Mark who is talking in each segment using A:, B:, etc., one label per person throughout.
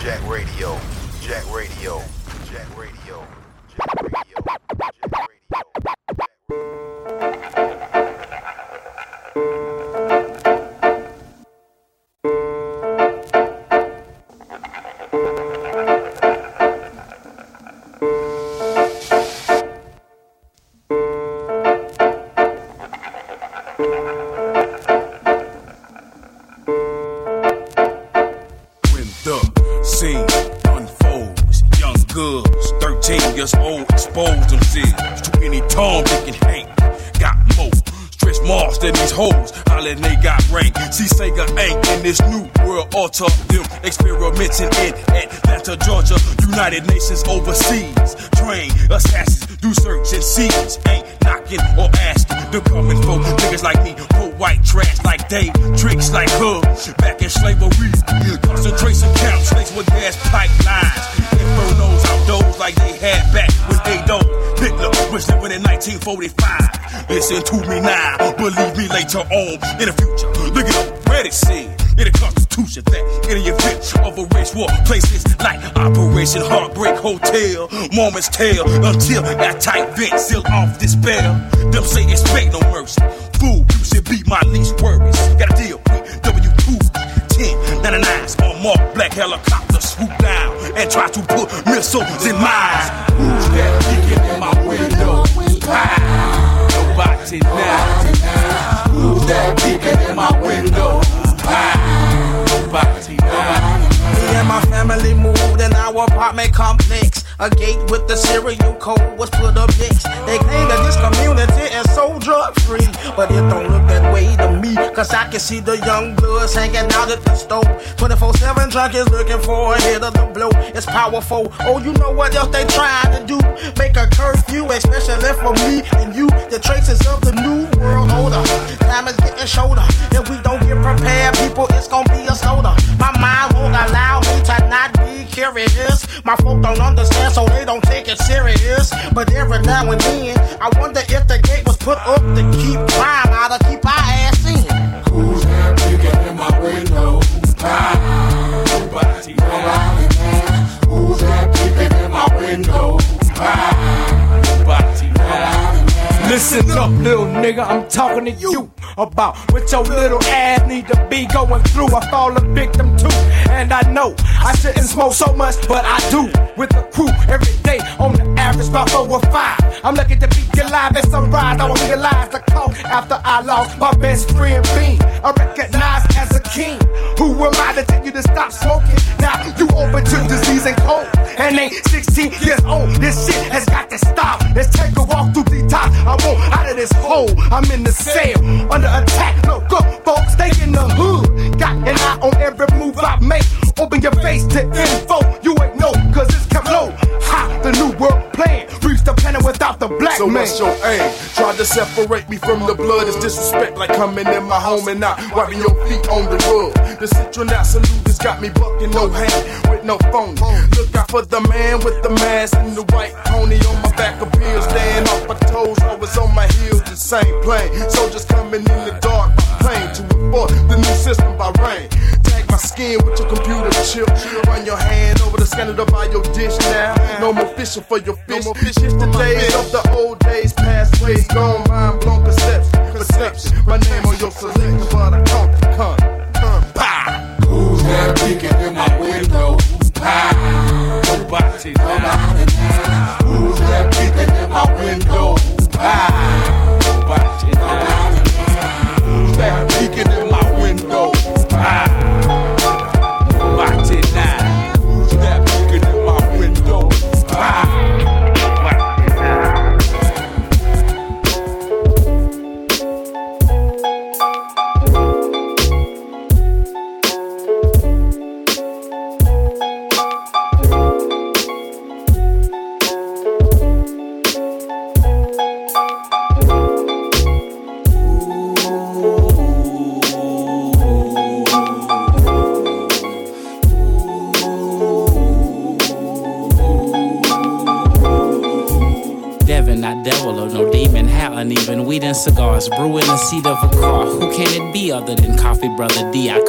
A: Jack Radio, Jack Radio, Jack Radio,
B: later on in the future. Look at up, where it said in the Constitution that in the event of a race war, places like Operation Heartbreak Hotel, Mormon's Tale, until that tight vent seal off this despair. Them say expect no mercy. Fool, you should be my least worries. Got a deal with W2 10 99s on mark black helicopter swoop down and try to put missiles in mines. Who's that peeking in my window? Pow! Nobody now. That peeking in my window? Ah. Nobody now.
C: Me and my family moved our apartment complex. A gate with the serial code was put up next. They claim that this community is so drug free, but it don't look that way to me. Cause I can see the young bloods hanging out at the stove. 24 7 junkies looking for a hit of the blow. It's powerful. Oh, you know what else they trying to do? Make a curfew, especially for me and you. The traces of the new world order. Time is getting shorter. If we don't get prepared, people, it's gonna be a soda. My mind won't allow me to not curious. My folk don't understand, so they don't take it serious. But every now and then, I wonder if the gate was put up to keep crime out or keep our ass in.
B: Who's that peeking in my window? Pow! Nobody now. Who's that peeking in my window? Pow!
D: Listen up, little nigga, I'm talking to you about what your little ass need to be going through. I fall a victim too, and I know I shouldn't smoke so much, but I do. With the crew every day, on the average about four or five. I'm lucky to be alive at sunrise. I won't realize the call after I lost my best friend Bean. I recognize as a king. Who am I to tell you to stop smoking? Now you open to disease and cold, and ain't 16 years old. This shit has got to stop. Let's take a walk through the top. I want out of this hole. I'm in the cell under attack. Look up, folks, stay in the hood. Got an eye on every move I make. Open your face to info. You ain't know, cause it's kept low. Ha, the new world plan. The planet without the black
B: So
D: man.
B: what's your aim? Try to separate me from the blood is disrespect like coming in my home and not wiping your feet on the rug. The citronelle salute has got me bucking no hand with no phone. Look out for the man with the mask and the white pony on my back of bills. Staying off my toes, always on my heels, the same plane. Soldiers coming in the dark plane to report the new system by rain. My skin with your computer chip. Run your hand over the scanner to buy your dish now. No more fishing for your fish. No more It's the days of the old days, past ways gone, mind blown perception. Perception. My name on your selection, but I come. Come, pow. Who's that peeking in my window? Pow. Nobody now. Who's that peeking in my window? Pow.
E: Other than Coffee Brother D? I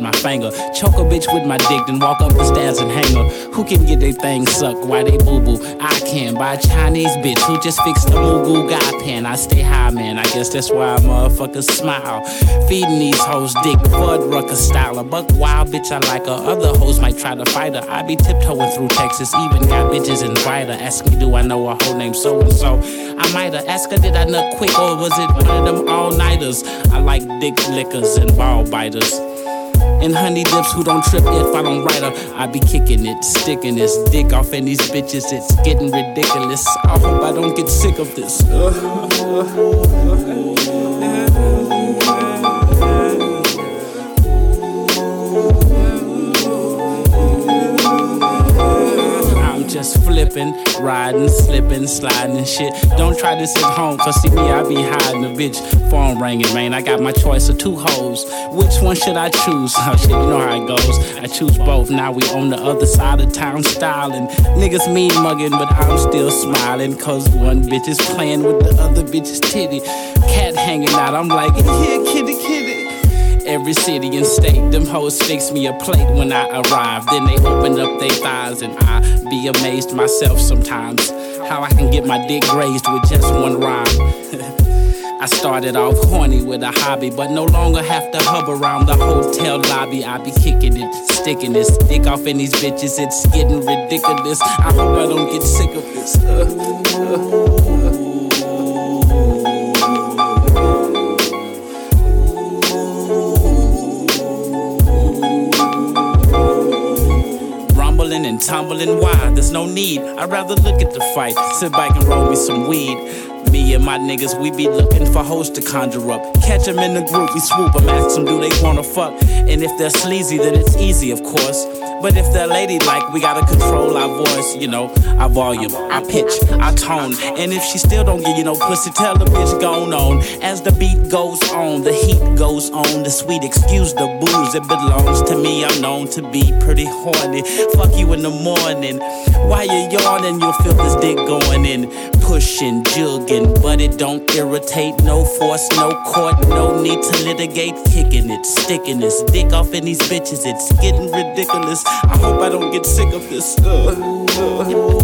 E: with my finger, choke a bitch with my dick, then walk up the stairs and hang her. Who can get their thing sucked? Why they boo boo? I can buy a Chinese bitch who just fixed the Mugu guy pen. I stay high, man. I guess that's why motherfuckers smile. Feeding these hoes dick, Bud Rucker style. A buck wild bitch, I like her. Other hoes might try to fight her. I be tiptoeing through Texas, even got bitches invite her. Ask me, do I know a whole name so and so? I might have asked her, did I nut quick or was it one of them all nighters? I like dick lickers and ball biters. And honey dips who don't trip if I don't write her. I be kicking it, sticking this dick off in these bitches. It's getting ridiculous. I hope I don't get sick of this. I'm just flipping, riding, slipping, sliding and shit. Don't try this at home, cause see me, I be hiding a bitch. Phone ringing, man. I got my choice of two hoes. Which one should I choose? Oh shit, you know how it goes. I choose both. Now we on the other side of town styling. Niggas mean mugging, but I'm still smiling. Cause one bitch is playing with the other bitch's titty. Cat hanging out, I'm like, yeah, kitty, kitty every city and state. Them hoes fix me a plate when I arrive. Then they open up their thighs and I be amazed myself sometimes. How I can get my dick grazed with just one rhyme. I started off horny with a hobby, but no longer have to hub around the hotel lobby. I be kicking it, sticking this dick off in these bitches. It's getting ridiculous. I hope I don't get sick of this. Uh, uh, and tumbling wide. There's no need. I'd rather look at the fight, sit back and roll me some weed. Me and my niggas, we be looking for hoes to conjure up. Catch them in the group, we swoop them, ask them do they wanna fuck. And if they're sleazy, then it's easy, of course. But if they're ladylike, we gotta control our voice, you know, our volume, our pitch, our tone. And if she still don't give you no pussy, tell the bitch gone on. As the beat goes on, the heat goes on, the sweet excuse the booze, it belongs to me. I'm known to be pretty horny. Fuck you in the morning. While you're yawning, you'll feel this dick going in. Pushing, jugging, but it don't irritate. No force, no court, no need to litigate. Kicking it, sticking this dick off in these bitches. It's getting ridiculous. I hope I don't get sick of this. Uh.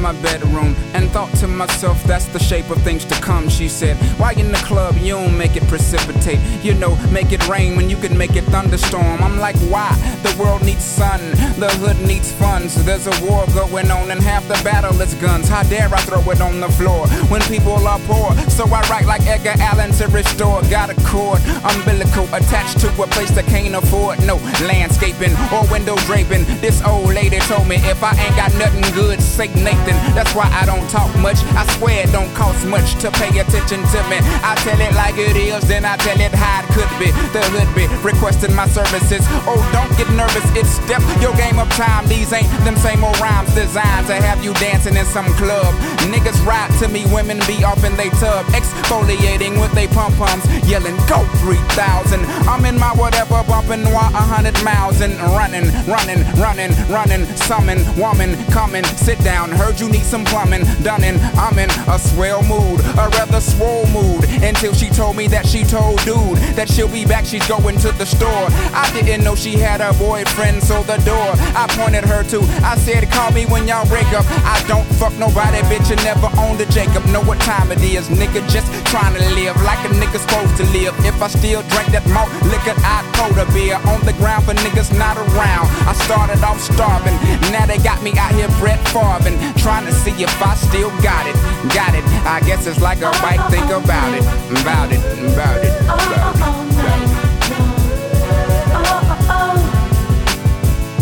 F: My bedroom and thought to myself, that's the shape of things to come. She said, Why in the club you don't make it precipitate? You know, make it rain when you can make it thunderstorm. I'm like, Why? The world needs sun, the hood needs funds. There's a war going on, and half the battle is guns. How dare I throw it on the floor when people are poor? So I write like Edgar Allan to restore. Got a cord, umbilical attached to a place that can't afford no landscaping or window draping. This old lady told me if I ain't got nothing good, say Nathan. That's why I don't talk much. I swear it don't cost much to pay attention to me. I tell it like it is, then I tell it how it could be. The hood be requesting my services. Oh, don't get nervous, it's step your game up time. These ain't them same old rhymes designed to have you dancing in some club. Niggas ride to me, women be off in they tub, exfoliating with they pom poms, yelling go 3000. I'm in my whatever, bumping a hundred miles and running, running, running, running. Summon woman coming, sit down. Heard you need some plumbing done in. I'm in a swell mood, a rather swole mood. Until she told me that she told dude that she'll be back, she's going to the store. I didn't know she had a boyfriend, so the door I pointed her to. I said, Call me when y'all break up. I don't fuck nobody, bitch, and never owned a Jacob. Know what time it is, nigga, just trying to live like a nigga supposed to live. If I still drink that malt liquor, I'd pour the beer on the ground for niggas not around. I started off starving, now they got me out here Brett Favre, trying to see if I still got it, got it. I guess it's like a bike, think about it, about it, about it, about it.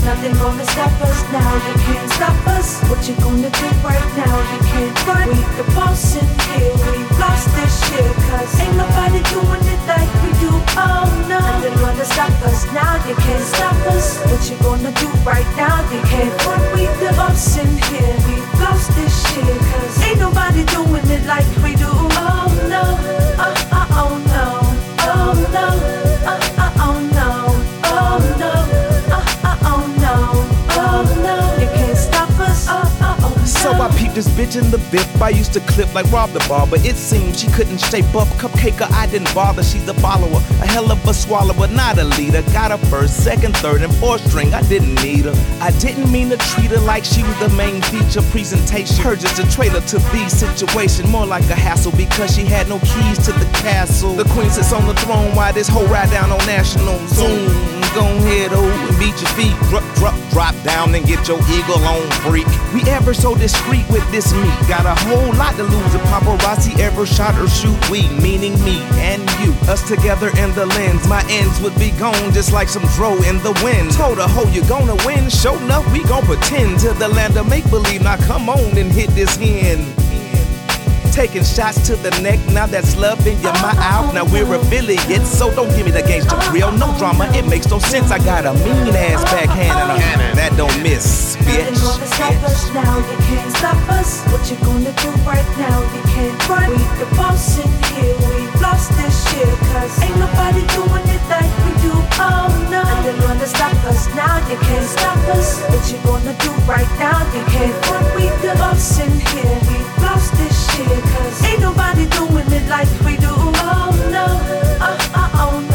G: Nothing gonna stop us now, you can't stop us. What you gonna do right now, you can't run. We the boss in here, we lost this year, cause ain't nobody doing it like we do, oh no. Nothing gonna stop us now, you can't stop us. What you gonna do right now, you can't run. We the
H: boss in here. This bitch in the bip. I used to clip like Rob the bar, but it seemed she couldn't shape up. Cupcaker, I didn't bother. She's a follower, a hell of a swallower, but not a leader. Got her first, second, third, and fourth string. I didn't need her. I didn't mean to treat her like she was the main feature presentation. Her just a trailer to the situation, more like a hassle because she had no keys to the castle. The queen sits on the throne while this whole ride down on national zoom. Go ahead, oh, and beat your feet. Drop, drop, drop down and get your eagle on freak. We ever so discreet with this meat. Got a whole lot to lose if paparazzi ever shot or shoot. We, meaning me and you. Us together in the lens. My ends would be gone just like some dro in the wind. Told her, ho, you gonna win. Show enough, we gon' pretend to the land of make believe. Now come on and hit this hen. Taking shots to the neck, now that's love in your mouth. Now we're affiliates, so don't give me the gangster grill. No drama, it makes no sense. I got a mean ass backhand and a that don't miss,
G: Nothing
H: bitch.
G: gonna stop us now, you can't stop us. What you gonna do right now, you can't run. We the boss in here, we lost this shit. Cause ain't nobody doing it like we do. Oh no. Nothing gonna stop us now, you can't stop us. What you gonna do right now, you can't run. We the boss in here, we this shit. Cause ain't nobody doing it like we do. Oh no. Uh, uh, oh no.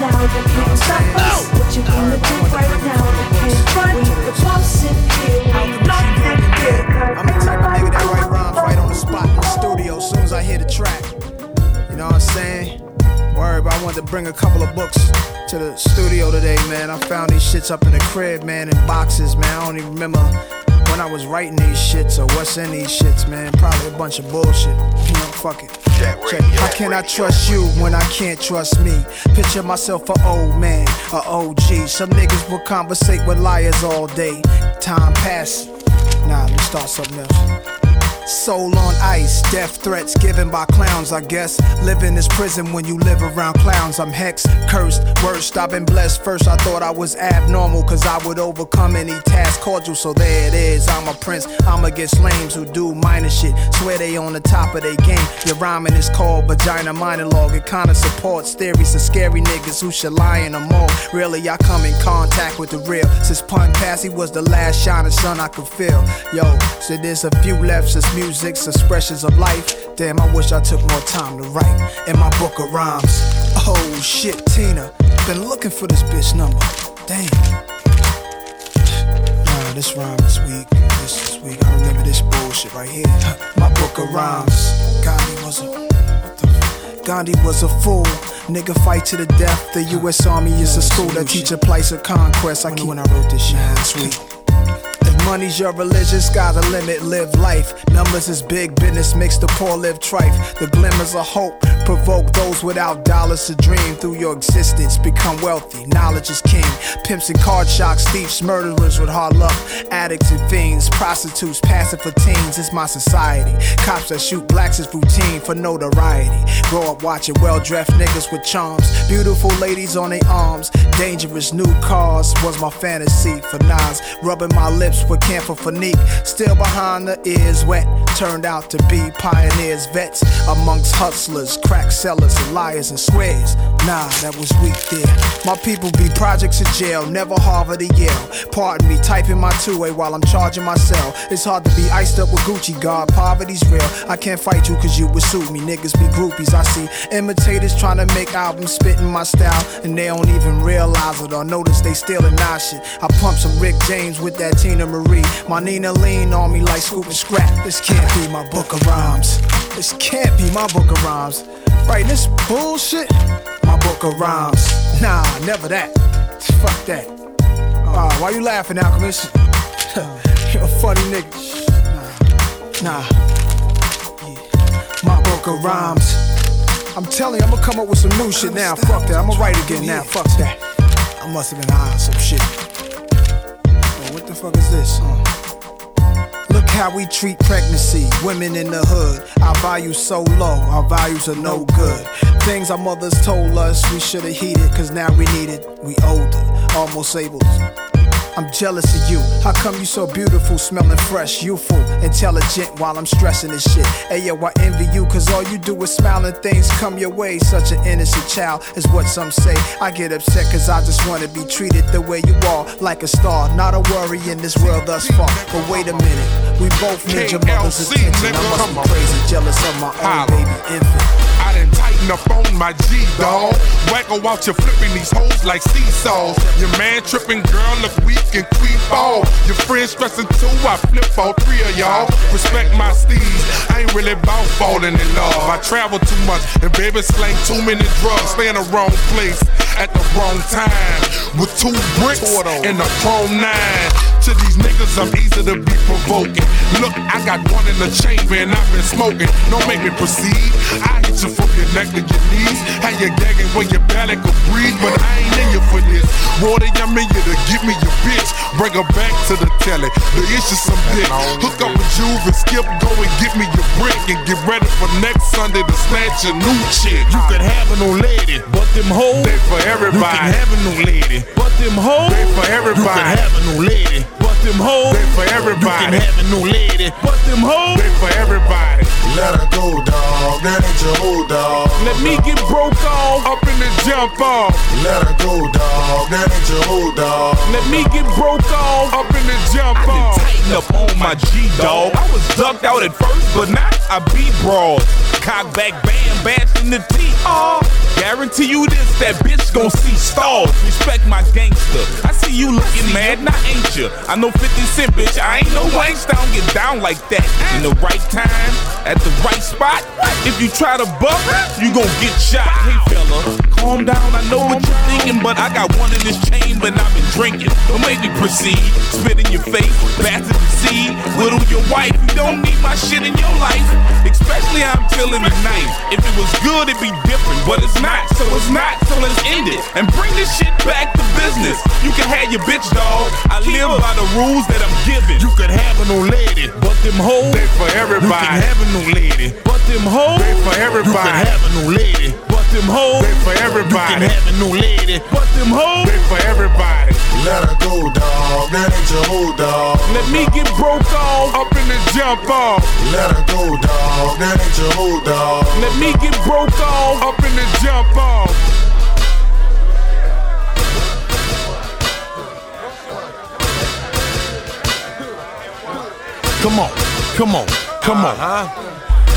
G: Now. You can't stop us. What you gonna do right now? You can't. We the boss in here. We locked in here.
I: I'm the type of nigga that write rhymes right on the spot in the studio as soon as I hear the track. You know what I'm saying? Word, but I wanted to bring a couple of books to the studio today, man. I found these shits up in the crib, man, in boxes, man. I don't even remember when I was writing these shits or what's in these shits, man. Probably a bunch of bullshit. You know, fuck it. Check. How can I trust you when I can't trust me? Picture myself a old man, a OG. Some niggas will conversate with liars all day. Time pass. Nah, let me start something else. Soul on ice, death threats given by clowns, I guess. Live in this prison when you live around clowns. I'm hexed, cursed, worst. I've been blessed. First, I thought I was abnormal, cause I would overcome any task cordial. So there it is. I'm a prince. I'm against lames who do minor shit. Swear they on the top of their game. Your rhyming is called vagina monologue. It kinda supports theories of scary niggas who should lie in the mall. Really, I come in contact with the real. Since Punk Passy was the last shining sun I could feel. Yo, so there's a few left since music's expressions of life. Damn, I wish I took more time to write in my book of rhymes. Oh shit, Tina. Been looking for this bitch number. Damn. Nah, this rhyme is weak. This is weak. I remember this bullshit right here. My book of rhymes. Gandhi was a. What the f- Gandhi was a fool. Nigga fight to the death. The U.S. Army is a school that teach a place of conquest. I keep when I wrote this shit. Nah, sweet. Money's your religion, sky the limit, live life. Numbers is big business, makes the poor live trife. The glimmers of hope provoke those without dollars to dream through your existence. Become wealthy, knowledge is king. Pimps and card sharks, thieves, murderers with hard luck. Addicts and fiends, prostitutes, passing for teens. It's my society. Cops that shoot blacks is routine for notoriety. Grow up watching well dressed niggas with charms. Beautiful ladies on their arms. Dangerous new cars was my fantasy for Nas. Rubbing my lips with camphor for Neek. Still behind the ears wet. Turned out to be pioneers, vets amongst hustlers, crack sellers, and liars and squares. Nah, that was weak there. My people be projects in jail, never Harvard or Yale. Pardon me, typing my two-way while I'm charging my cell. It's hard to be iced up with Gucci God, poverty's real. I can't fight you cause you would suit me. Niggas be groupies. I see imitators trying to make albums spitting my style, and they don't even realize it or notice they stealing our shit. I pump some Rick James with that Teena Marie My Nina lean on me like scoop and scrap. This can't be my book of rhymes. This can't be my book of rhymes. Right, this bullshit, my book of rhymes. Nah, never that. Fuck that. Uh, why you laughing, Alchemist? You're a funny nigga. Nah, nah. My book of rhymes. I'm telling you, I'm gonna come up with some new shit now. Fuck that. I'm gonna write again now. Fuck that. I must have been high on some shit. The fuck is this? Uh. Look how we treat pregnancy, women in the hood. Our values so low, our values are no good. Things our mothers told us we should have heeded, cause now we need it. We older, almost able. I'm jealous of you. How come you so beautiful, smelling fresh, youthful, intelligent while I'm stressing this shit? Hey yo, I envy you, cause all you do is smile and things come your way. Such an innocent child is what some say. I get upset cause I just wanna be treated the way you are, like a star. Not a worry in this world thus far. But wait a minute, we both need your mother's attention. I must be crazy, jealous of my own baby infant.
J: Tighten up on my G, dawg. Wacko out you flipping these hoes like seesaws. Your man tripping, girl, look weak and creep all. Your friends stressing too, I flip all three of y'all. Respect my steeds, I ain't really about falling in love. I travel too much, and baby slang too many drugs. Stay in the wrong place at the wrong time. With two bricks and a chrome nine. To these niggas, I'm easy to be provoking. Look, I got one in the chamber and I've been smoking. Don't make me proceed. I hit you from your neck to your knees. How you gagging when your belly could breathe, but I ain't in you for this. Water, I'm in you to give me your bitch. Bring her back to the telly. The issue's some dick. Hook up with Juve and skip, go and get me your brick and get ready for next Sunday to snatch a new chick. You could have an old lady, but them hoes they for everybody. You can have an old lady, but them hoes they for everybody. You can have an old lady, but them hoes they for everybody. You can have an old lady, but them hoes they for everybody.
K: Let her go, dog. That ain't your old dog.
J: Let me get broke off up in the jump off.
K: Let her go, dog. That ain't your old dog.
J: Let me get broke off up in the jump off.
L: Tighten up on my G dog. I was ducked out at first, but now I be broad. Cock back, bam, bash in the teeth. Oh, guarantee you this, that bitch gon' see stars. Respect my gangster. I see you looking mad, now ain't you? I know 50 Cent, bitch. I ain't no gangsta. I don't get down like that. In the right time, at the right spot. If you try to buck, you gon' get shot. Hey fella, calm down. I know what you're thinking, but I got one in this chamber and I've been drinking. Don't make me proceed. Spit in your face, bastard the seed. Whittle your wife. You don't need my shit in your life. Especially I'm feeling tonight. If it was good, it'd be different, but it's not. So it's not. So let's end it and bring this shit back to business. You can have your bitch, dog. I live by the rules that I'm given.
J: You could have an old lady, but them hoes they for everybody. You can have an old lady, but them hoes they for everybody. You can have an old lady, them hoes they for everybody. You can have an old lady, but them hoes they for everybody.
K: Let her go, dog. That ain't your old dog.
J: Let me get broke off up in the jump off.
K: Let her go, dog. That ain't your old dog.
J: Let me get broke off up in the jump off.
L: Come on, come on, come on. Uh-huh.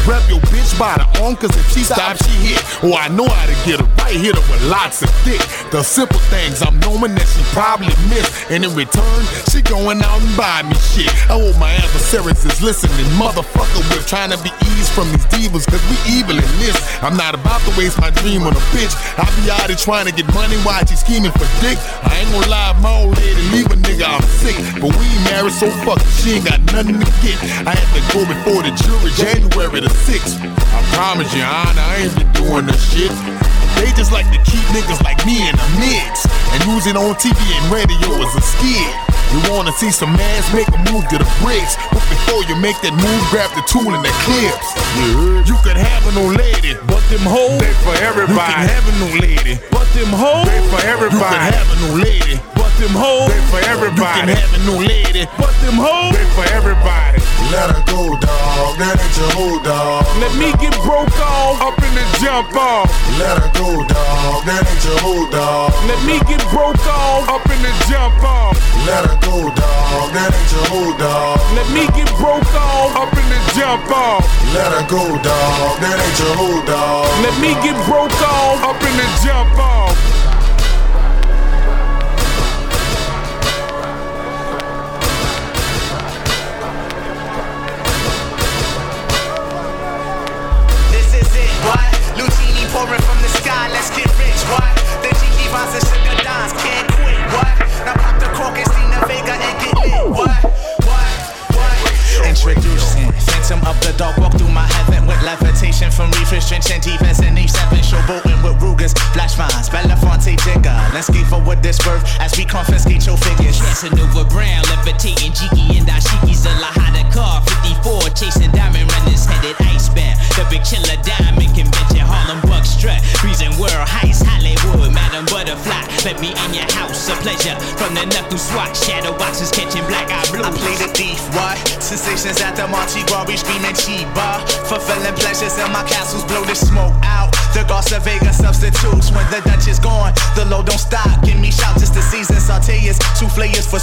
L: Grab your bitch by the arm, cause if she stops, she hit. Oh, I know how to get her right, hit her with lots of dick. The simple things I'm knowing that she probably missed. And in return, she going out and buy me shit. I hope my adversaries is listening. Motherfucker, we're trying to be eased from these divas, cause we evil in this. I'm not about to waste my dream on a bitch. I be out here trying to get money while she scheming for dick. I ain't gonna lie, my old lady leave a nigga, I'm sick. But we ain't married, so fuck she ain't got nothing to get. I had to go before the jury January the 6th. I promise you, Honor, I ain't been doing this shit. They just like to keep niggas like me in the mix and use it on TV and radio as a skit. You wanna see some mans make a move to the bricks, but before you make that move, grab the tool and the clips. You, you could have an old lady, but them hoes
J: They for everybody.
L: You can have an old lady, but them hoes
J: They for everybody.
L: You can have an old lady, but them hoes
J: They for everybody.
L: You can have an old lady, but them hoes
J: They for everybody.
K: Let her go, dog. That ain't your old dog.
J: Let me get broke off up in the jump off.
K: Let her go, dog. That ain't your old dog.
J: Let me get broke off up in the jump off.
K: Let her go, dog. That ain't your old dog.
J: Let me get broke off up in the jump off.
K: Let her go, dog. That ain't your old dog.
J: Let me get broke off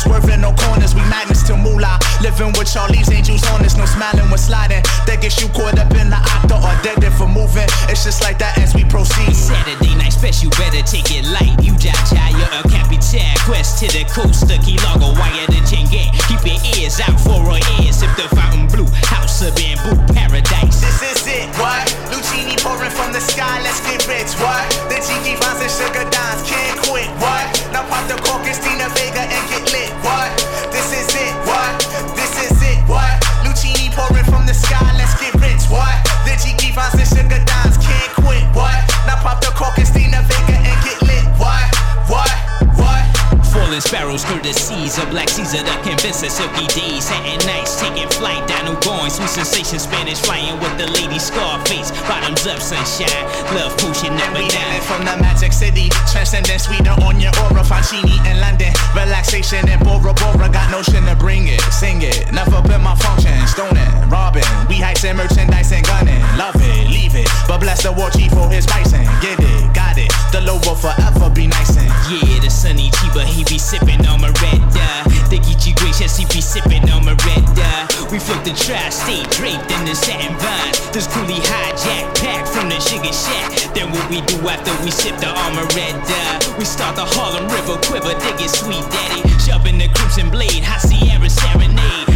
M: swerving, no corners. We magnets to moolah. Living with Charlie's angels on us, no smiling when sliding. That gets you caught up in the octa or dead for moving. It's just like that as we proceed.
N: Saturday night special, better take it light. You jaja, you're a capitan. Quest to the coast, the key logo, wire the chingy. Keep your ears out for our ears. Sip the fountain blue, house of bamboo silky days. Satin nights, taking flight down New going. Sweet sensation, Spanish flying with the lady Scarface. Bottoms up, sunshine. Love potion, never
M: We
N: die.
M: from the Magic City, transcendent sweeter on your aura. Fancini in London, relaxation in Bora Bora. Got notion to bring it, sing it. Never been my function, stoning, robbing. We heisting merchandise and gunning. Love it, leave it. But bless the war chief for his bison. Get it, got it. The low will forever be nice and
N: Yeah, the sunny Chiba, he be sipping on red dye. The Geechee gracious, he be sipping on red dye. We float the tri-state draped in the satin vine. This coolie hijack pack from the sugar shack. Then what we do after we sip the armor red dye? We start the Harlem River quiver, dig it sweet daddy. Sharpen the crimson blade, high Sierra serenade.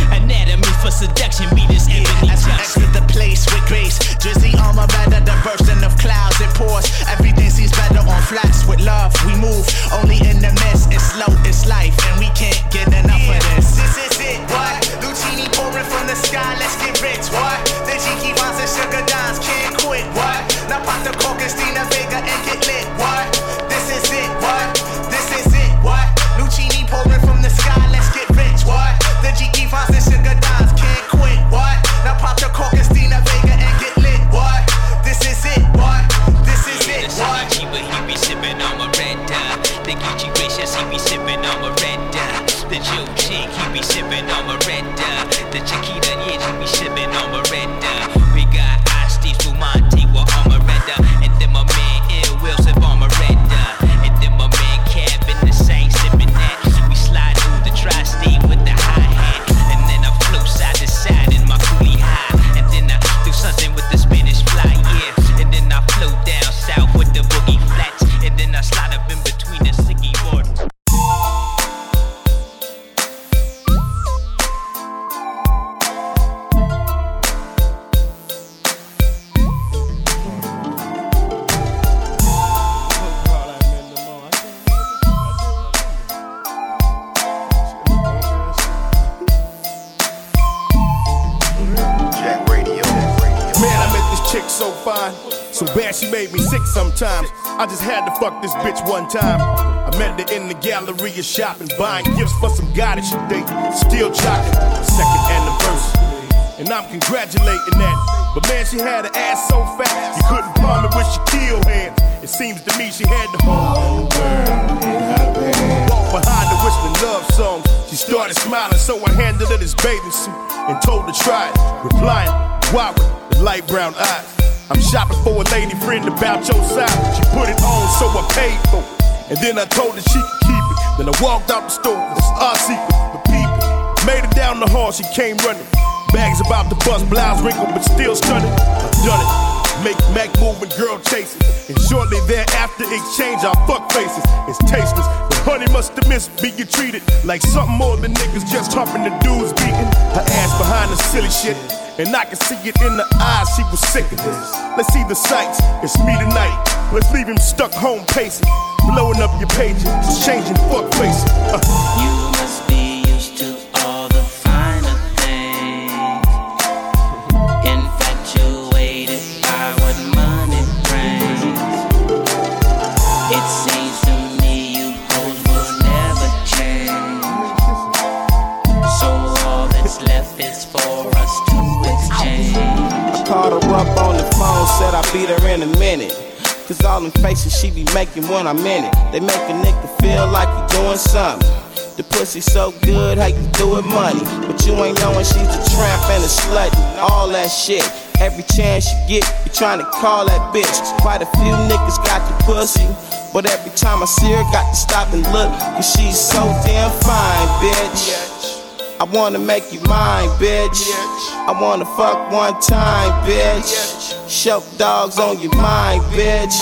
N: For seduction, be this ebony
M: As we
N: junction.
M: exit the place with grace, Drizzy armor better, the bursting of clouds it pours. Everything seems better on flats with love. We move only in the mist. It's slow, it's life, and we can't get enough of this.
O: This is it, what? Lucini pouring from the sky, let's get rich, what?
P: Sometimes. I just had to fuck this bitch one time. I met her in the Galleria shopping, buying gifts for some that she date. Still jocking, second anniversary. And I'm congratulating that. But man, she had an ass so fat, you couldn't palm it with your kill hands. It seems to me she had the whole world in her. Walked behind her whistling love songs. She started smiling, so I handed her this bathing suit and told her try it. Replying, why with the light brown eyes? I'm shopping for a lady friend about your size. She put it on, so I paid for it. And then I told her she could keep it. Then I walked out the store, it's our secret, peep it. Made it down the hall, she came running. Bags about to bust, blouse wrinkled, but still stunning. I done it. Make Mac moving, girl chasing. And shortly thereafter, exchange our fuck faces. It's tasteless, but honey must have missed being treated like something more than niggas just humping the dudes beating. Her ass behind the silly shit. And I can see it in the eyes, she was sick of this. Let's see the sights, it's me tonight. Let's leave him stuck home pacing, blowing up your pages, changing fuck faces. Uh.
H: Said I'll beat her in a minute. Cause all them faces she be making when I'm in it. They make a nigga feel like you doing something. The pussy so good, how you do it money. But you ain't knowing she's a tramp and a slut and all that shit. Every chance you get, you trying to call that bitch. Quite a few niggas got the pussy. But every time I see her, got to stop and look. Cause she's so damn fine, bitch. I wanna make you mine, bitch. I wanna fuck one time, bitch. Show dogs on your mind, bitch.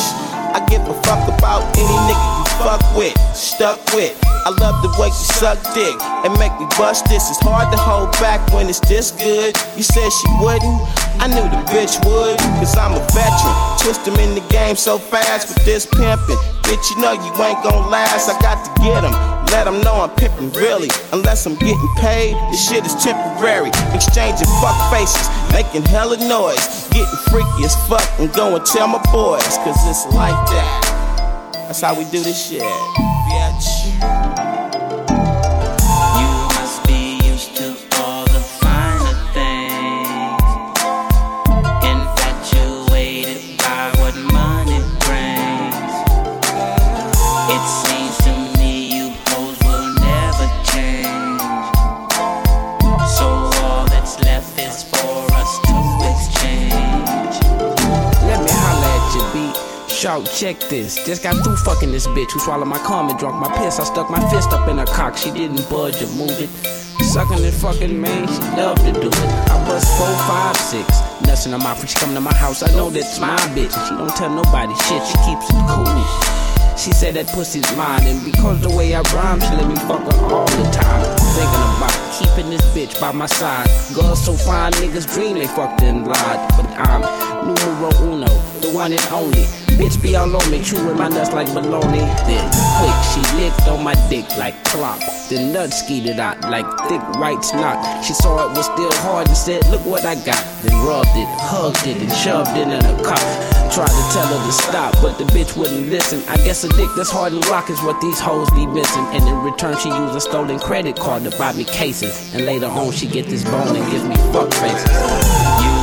H: I give a fuck about any nigga you fuck with, stuck with. I love the way you suck dick and make me bust this. It's hard to hold back when it's this good. You said she wouldn't, I knew the bitch would, cause I'm a veteran. Twist him in the game so fast with this pimping. Bitch, you know you ain't gon' last. I got to get him. Let them know I'm pimping really. Unless I'm getting paid, this shit is temporary. Exchanging fuck faces, making hella noise. Getting freaky as fuck and go and tell my boys, cause it's like that. That's how we do this shit,
Q: check this. Just got through fucking this bitch who swallowed my cum and drunk my piss. I stuck my fist up in her cock. She didn't budge or move it. Sucking and fucking, man, she love to do it. I bust four, five, six. In her mouth when she come to my house. I know that's my bitch. She don't tell nobody shit. She keeps it cool. She said that pussy's mine, and because the way I rhyme, she let me fuck her all the time. Thinking about keeping this bitch by my side. Girls so fine, niggas dream they fucked and lied. But I'm numero uno, the one and only. Bitch be all on me, chewing my nuts like bologna. Then quick, she licked on my dick like clock. The nut skeeted out like thick white snot. She saw it was still hard and said, Look what I got. Then rubbed it, hugged it, and shoved it in her cock. Tried to tell her to stop, but the bitch wouldn't listen. I guess a dick that's hard and rock is what these hoes be missing. And in return, she used a stolen credit card to buy me cases. And later on, she get this bone and give me fuck faces.
R: You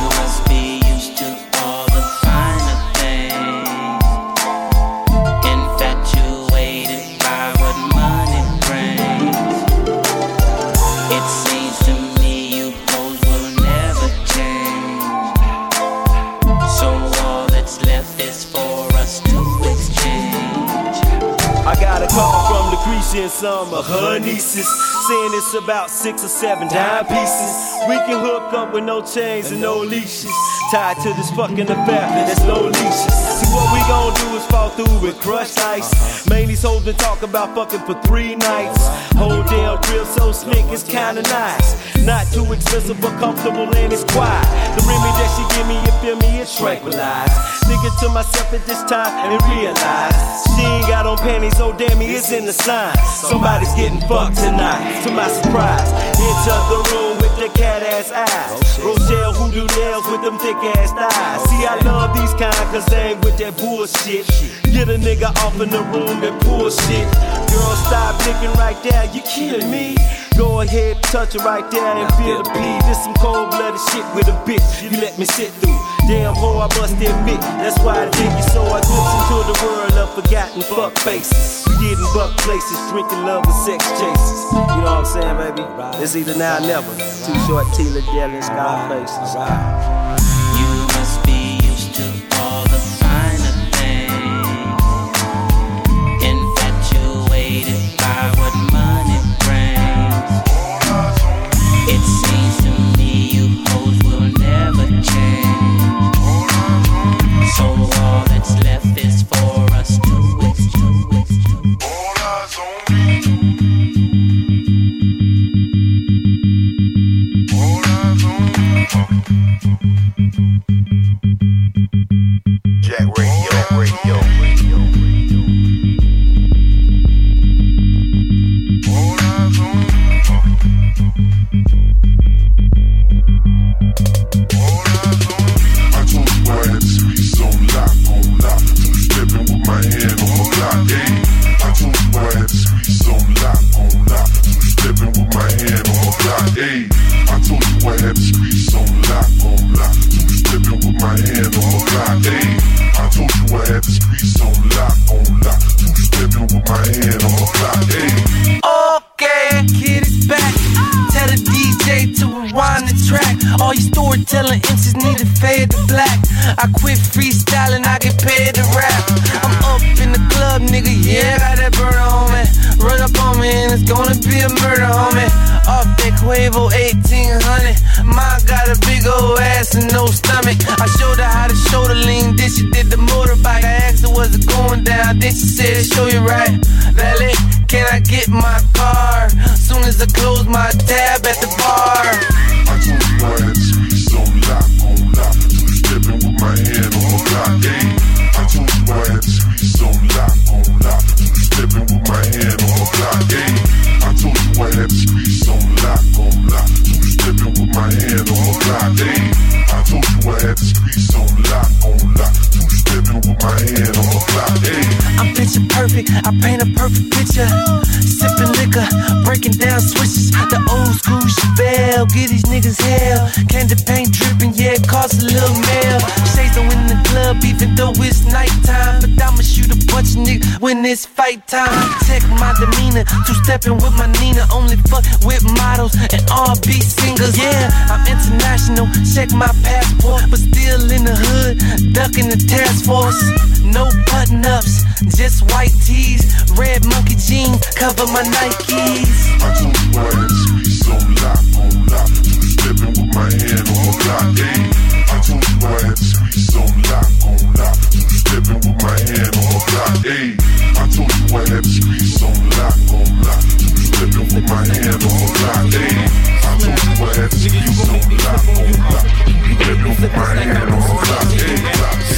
S: Call from Lucretia and some of her nieces. Saying it's about six or seven dime pieces. We can hook up with no chains and no leashes. Tied to this fucking affair, there's no leashes. See what we gon' do fall through with crushed ice. Man, these hoes been talking about fucking for three nights. Whole damn crib so slick, it's kinda nice. Not too expensive but comfortable and it's quiet. The Remy that she give me, you feel me, it's tranquilized. Thinking to myself at this time and realize she ain't got on panties, so damn me, it's in the sign. Somebody's getting fucked tonight. To my surprise, enter the room the cat ass eyes. Rochelle who do nails with them thick ass thighs. See, I love these kind cause they ain't with that bullshit. Get a nigga off in the room and pull shit. Girl, stop licking right there, you killing me. Go ahead, touch it right there and feel the pee. This some cold blooded shit with a bitch. You let me sit through. Damn hoe, I must admit, that's why I dig you so. I glimpse into the world of forgotten fuck faces. We getting buck places, drinking love and sex chases. You know what I'm saying, baby? It's either now or never. Too short, Tela Dell and Scarface.
T: My
U: it's fight time. Check my demeanor, two stepping with my Nina. Only fuck with models and R&B singers. Yeah, I'm international, check my passport. But still in the hood, ducking the task force. No button ups, just white tees. Red monkey jeans, cover my Nikes.
T: I told you I had streets on lock, on oh, lock. Two stepping with my hand on the block. Hey, I told you I had streets on lock, on oh, lock. Two stepping with my hand on the block. Hey, Told you had the streets on lock, on lock. Two stepping with my hand on the block. Hey, I told you I had the streets on lock, on lock. Two stepping with my hand on the block. Hey,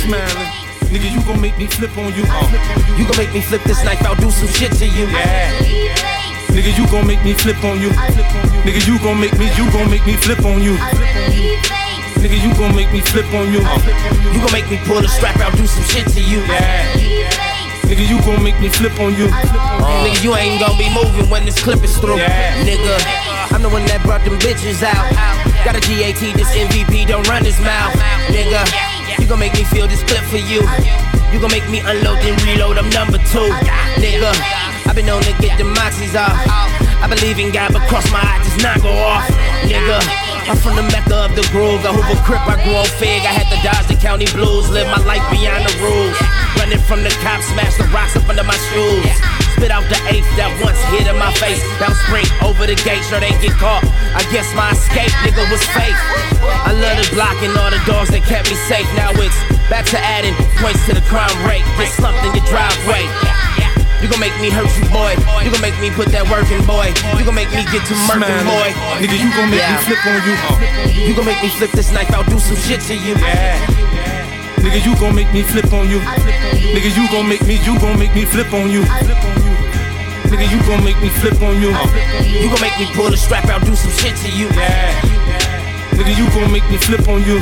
V: Smiling. Nigga, you gon' make me flip on you. Uh.
U: You gon' make me flip this knife, I'll do some shit to you.
V: Yeah. Nigga, you gon' make me flip on you. Nigga, you gon' make me, you gon' make me flip on you. Nigga, you gon' make me flip on you. Uh.
U: You gon' make me pull the strap out, do some shit to you.
V: Yeah. Nigga, you gon' make me flip on you.
U: Uh. Nigga, you ain't gon' be moving when this clip is through.
V: Yeah.
U: Nigga, I'm the one that brought them bitches out. Got a GAT, this MVP don't run his mouth. Nigga, you gon' make me feel this clip for you. You gon' make me unload and reload, I'm number two. Nigga, I've been known to get the moxies off. I believe in God, but cross my eyes does not go off. Nigga, I'm from the mecca of the groove. I Hoover Crip, I grew on Fig. I had to dodge the county blues. Live my life beyond the rules. Running from the cops, smash the rocks up under my shoes. Spit out the eighth that once hit in my face. Was spring over the gate, sure they get caught. I guess my escape, nigga, was fake. I love the block and all the dogs that kept me safe. Now it's back to adding points to the crime rate. Get slumped in your driveway. You gon' make me hurt you, boy. You gon' make me put that work in, boy. You gon' make me get to
V: Smiling.
U: boy.
V: Nigga, you gon' make me flip on you. Uh.
U: You gon' make me flip this knife, I'll do some shit to you.
V: Yeah. Nigga, you gon' make me flip on you. Nigga, you gon' make me, you gon' make me flip on you. Nigga, you gon' make me flip on you.
U: You gon' make me pull the strap out, do some shit to you.
V: Yeah. Nigga, you gon' make me flip on you.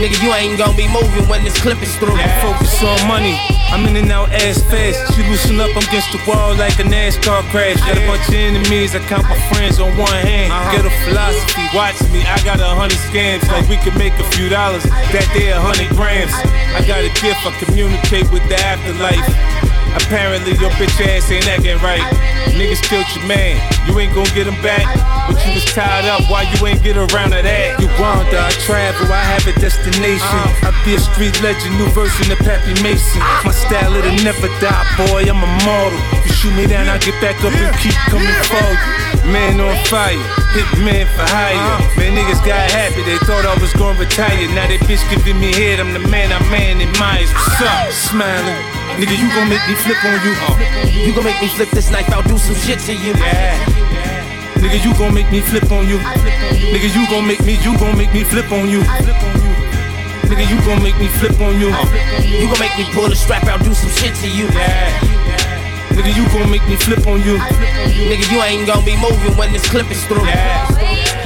U: Nigga, you ain't gon' be moving when this clip is through.
V: Focus on money. I'm in and out ass fast. She loosen up, I'm against the wall like a NASCAR crash. Got a bunch of enemies, I count my friends on one hand. Uh-huh. Get a philosophy, watch me. I got a hundred scams, like we can make a few dollars. That day, a hundred grams. I got a gift, I communicate with the afterlife. Apparently, your bitch ass ain't acting right. Niggas killed your man, you ain't gon' get him back. But you was tied up, why you ain't get around to that? You wander, I travel, I have a destination. I be a street legend, new version of Pappy Mason. Ah. My style, it'll never die, boy, I'm immortal. You shoot me down, I get back up and keep coming for you. Man on fire, hit man for hire. Uh. Man, niggas got happy, they thought I was gonna retire. Now they bitch giving me head, I'm the man, I'm man in Myers. What's up? Smiling. Nigga, you gon' make me flip on you. Uh.
U: You gon' make me flip this knife, I'll do some shit to you.
V: Yeah. Nigga, you gon' make me flip on you. Nigga, you gon' make me, you gon' make me flip on you. Nigga, you gon' make me flip on you. Uh.
U: You gon' make me pull the strap out, do some shit to you.
V: Yeah. Nigga, you gon' make me flip on you.
U: Nigga, you ain't gon' be moving when this clip is through.
V: Yeah.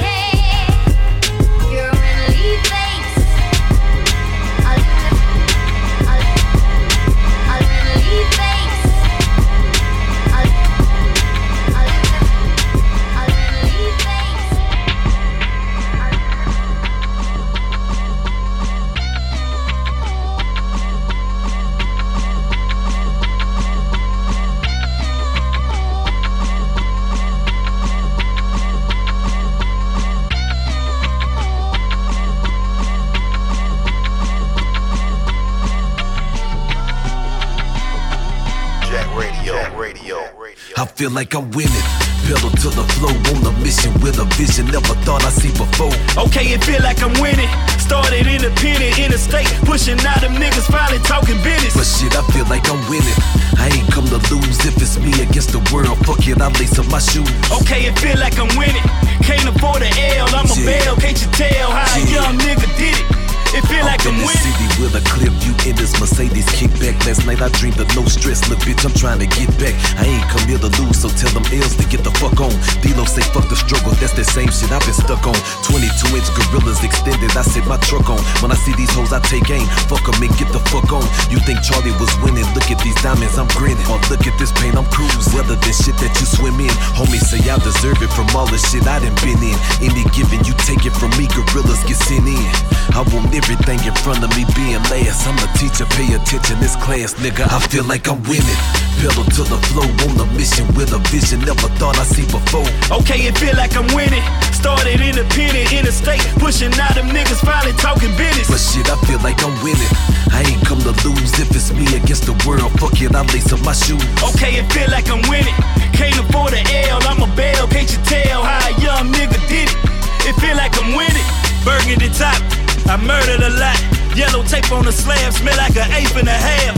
W: Feel like I'm winning. Pedal to the flow on a mission with a vision never thought I'd see before.
V: Okay, it feel like I'm winning. Started independent, interstate, pushing out them niggas, finally talking business.
W: But shit, I feel like I'm winning. I ain't come to lose if it's me against the world. Fuck it, I lace up my shoes.
V: Okay, it feel like I'm winning. Can't afford the L, I'm a
W: Yeah.
V: bail. Can't you tell how a young nigga did it? It feel like I'm winning.
W: With a clip, you in this Mercedes kickback. Last night I dreamed of no stress, look bitch, I'm trying to get back. I ain't come here to lose, so tell them L's to get the fuck on. D-Lo say fuck the struggle, that's the same shit I've been stuck on. 22 inch gorillas extended, I set my truck on. When I see these hoes, I take aim, fuck 'em and get the fuck on. You think Charlie was winning? Look at these diamonds, I'm grinning. Or look at this pain, I'm cruising. Weather than shit that you swim in. Homie say I deserve it from all the shit I done been in. Any given, you take it from me, gorillas get sent in. I want everything in front of me being last. I'm a teacher, pay attention, this class, nigga. I feel like I'm winning. Pedal to the flow on a mission with a vision never thought I'd see before.
V: Okay, it feel like I'm winning. Started independent, interstate, pushing out them niggas, finally talking business.
W: But shit, I feel like I'm winning. I ain't come to lose if it's me against the world. Fuck it, I lace up my shoes.
V: Okay, it feel like I'm winning. Can't afford the L, I'm a bail. Can't you tell how a young nigga did it? It feel like I'm winning. Burgundy top, I murdered a lot. Yellow tape on the slab, smell like an ape and a half.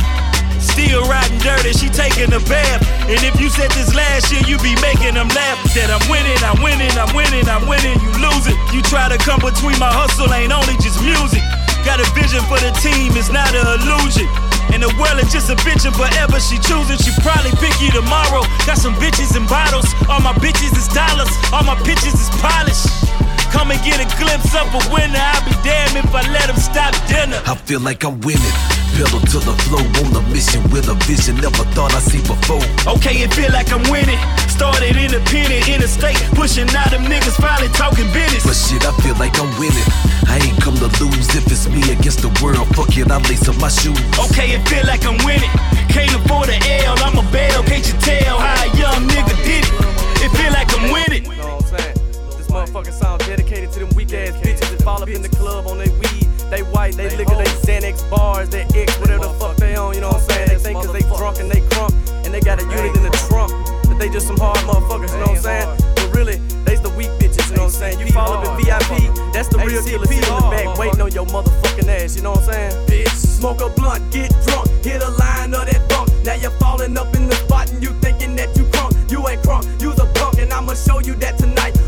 V: Still riding dirty, she taking a bath. And if you said this last year, you be making them laugh. That I'm winning, I'm winning, I'm winning, I'm winning, you losing. You try to come between my hustle, ain't only just music. Got a vision for the team, it's not an illusion. And the world is just a bitch and forever she choosing. She probably pick you tomorrow. Got some bitches and bottles. All my bitches is dollars. All my pitches is polished. Come and get a glimpse of a winner. I'll be damned if I let him stop dinner.
W: I feel like I'm winning. Pedal to the flow on a mission with a vision never thought I'd see before.
V: Okay, it feel like I'm winning. Started independent, interstate, pushing out them niggas, finally talking business.
W: But shit, I feel like I'm winning. I ain't come to lose if it's me against the world. Fuck it, I lace up my shoes.
V: Okay, it feel like I'm winning. Can't afford the L, I'm a bail. Can't you tell how a young nigga did it? It feel like I'm winning.
X: Motherfucking song dedicated to them weak ass bitches that fall up in the club on they weed. They white, they liquor, they Xanax bars, they X, whatever the fuck they on, you know what I'm saying? They think cause they drunk and they crunk, and they got a unit in the trunk, that they just some hard motherfuckers, you know what I'm saying? But really, they's the weak bitches, you know what I'm saying? You fall up in VIP, that's the real killer in the back waiting on your motherfucking ass, you know what I'm saying? Bitch, smoke a blunt, get drunk, hit a line of that funk. Now you're falling up in the spot and you thinking that you crunk. You ain't crunk, you's a punk, and I'ma show you that tonight.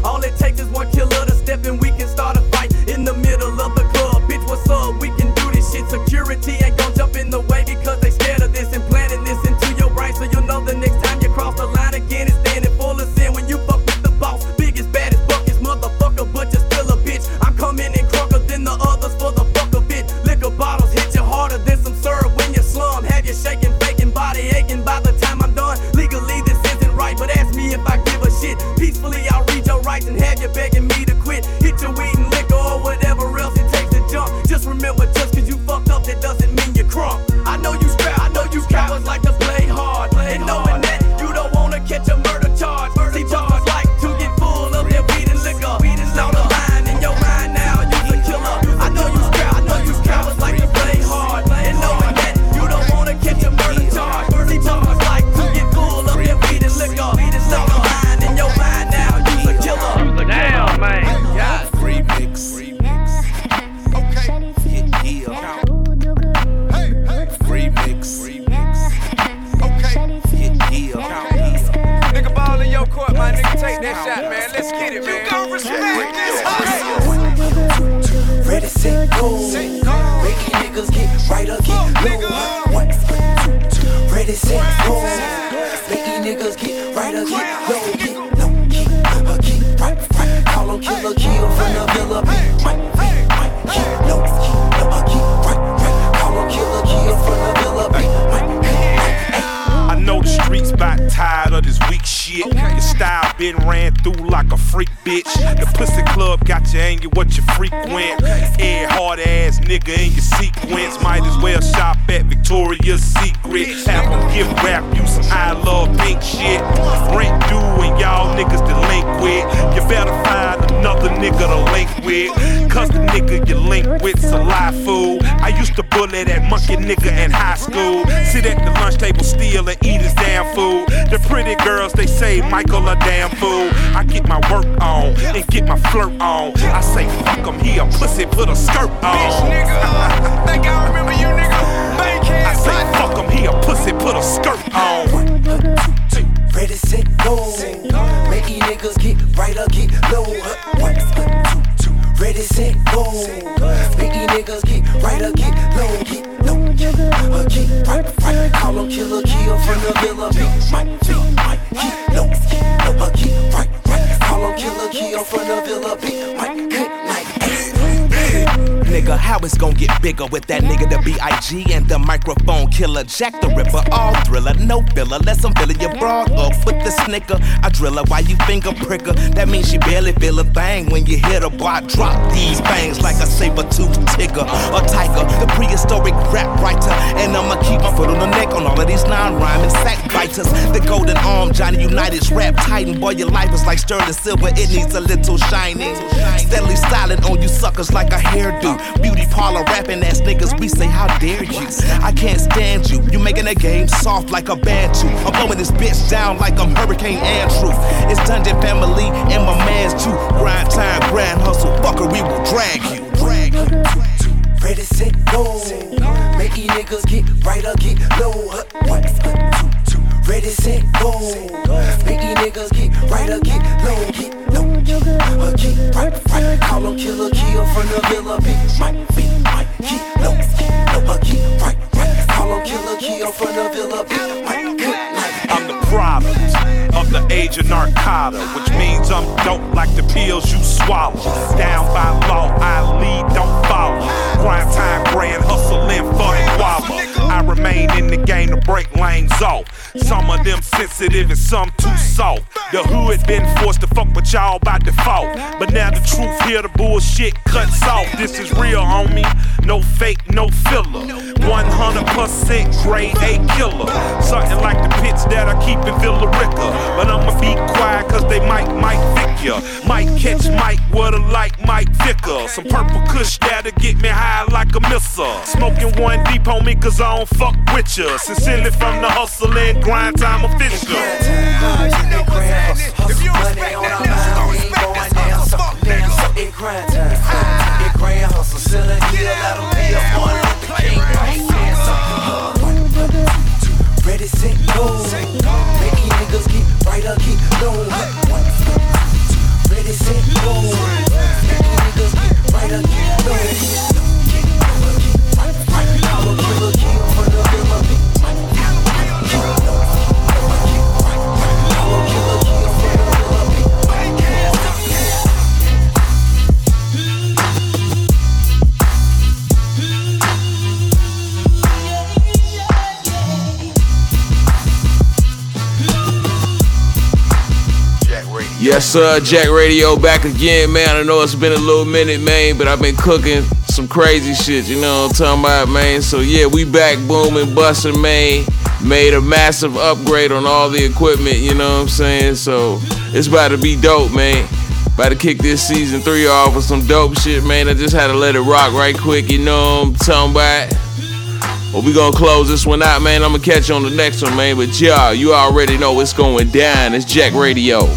H: Bigger with that nigga B.I.G. and the microphone killer Jack the Ripper, all thriller, no filler. Let some filler your bra up with the snicker. I drill her while you finger pricker. That means she barely feel a thing when you hit her. Boy, I drop these bangs like a saber tooth tiger, a tiger, the prehistoric rap writer. And I'ma keep my foot on the neck on all of these non rhyming sack biters. The golden arm, Johnny Unitas rap titan. Boy, your life is like sterling silver, it needs a little shining. Steadily styling on you suckers like a hairdo. Beauty parlor rapping ass niggas, we say, How dare you? I can't stand you. You making the game soft like a bantu. I'm blowing this bitch down like I'm Hurricane Andrew. It's Dungeon Family and my man's too. Grind time, grind hustle. Fucker, we will drag you. Drag you.
Y: Ready, set, go. Make these niggas get right or get low. Ready, set, go. Make these niggas get right or get low. Get low, uh, get right, right. Call them killer, kill from the villa. Beat, might,
L: of narcotic, which means I'm dope like the pills you swallow. Down by law, I lead, don't follow. Grind time, grand hustling for the guava. I remain in the game to break lanes off. Some of them sensitive and some too soft. The hood been forced to fuck with y'all by default. But now the truth here, the bullshit cuts off. This is real, homie. No fake, no filler. 100% grade A killer. Something like the pits that I keep in Villa Rica. But I'ma be quiet cause they might, might vic ya. Might catch Mike with a light Mike Vicker. Some purple kush that'll get me high like a missile. Smoking one deep, homie, cause I don't fuck with ya. Sincerely from the hustle and grind time official.
Y: If you respect that, nigga, don't respect that motherfucker, nigga. So it grind time. It grand hustle, selling deal, let 'em be a one like the king. Ready, set, go. Make these niggas get right or get low. Ready, set, go. Make these niggas get right or get low. Call 'em killer,
Z: Jack Radio back again, man. I know it's been a little minute, man, but I've been cooking some crazy shit, you know what I'm talking about, man. So, yeah, we back booming, busting, man. Made a massive upgrade on all the equipment, you know what I'm saying? So, it's about to be dope, man. About to kick this season three off with some dope shit, man. I just had to let it rock right quick, you know what I'm talking about? Well, we gonna close this one out, man. I'm gonna catch you on the next one, man. But y'all, you already know what's going down. It's Jack Radio.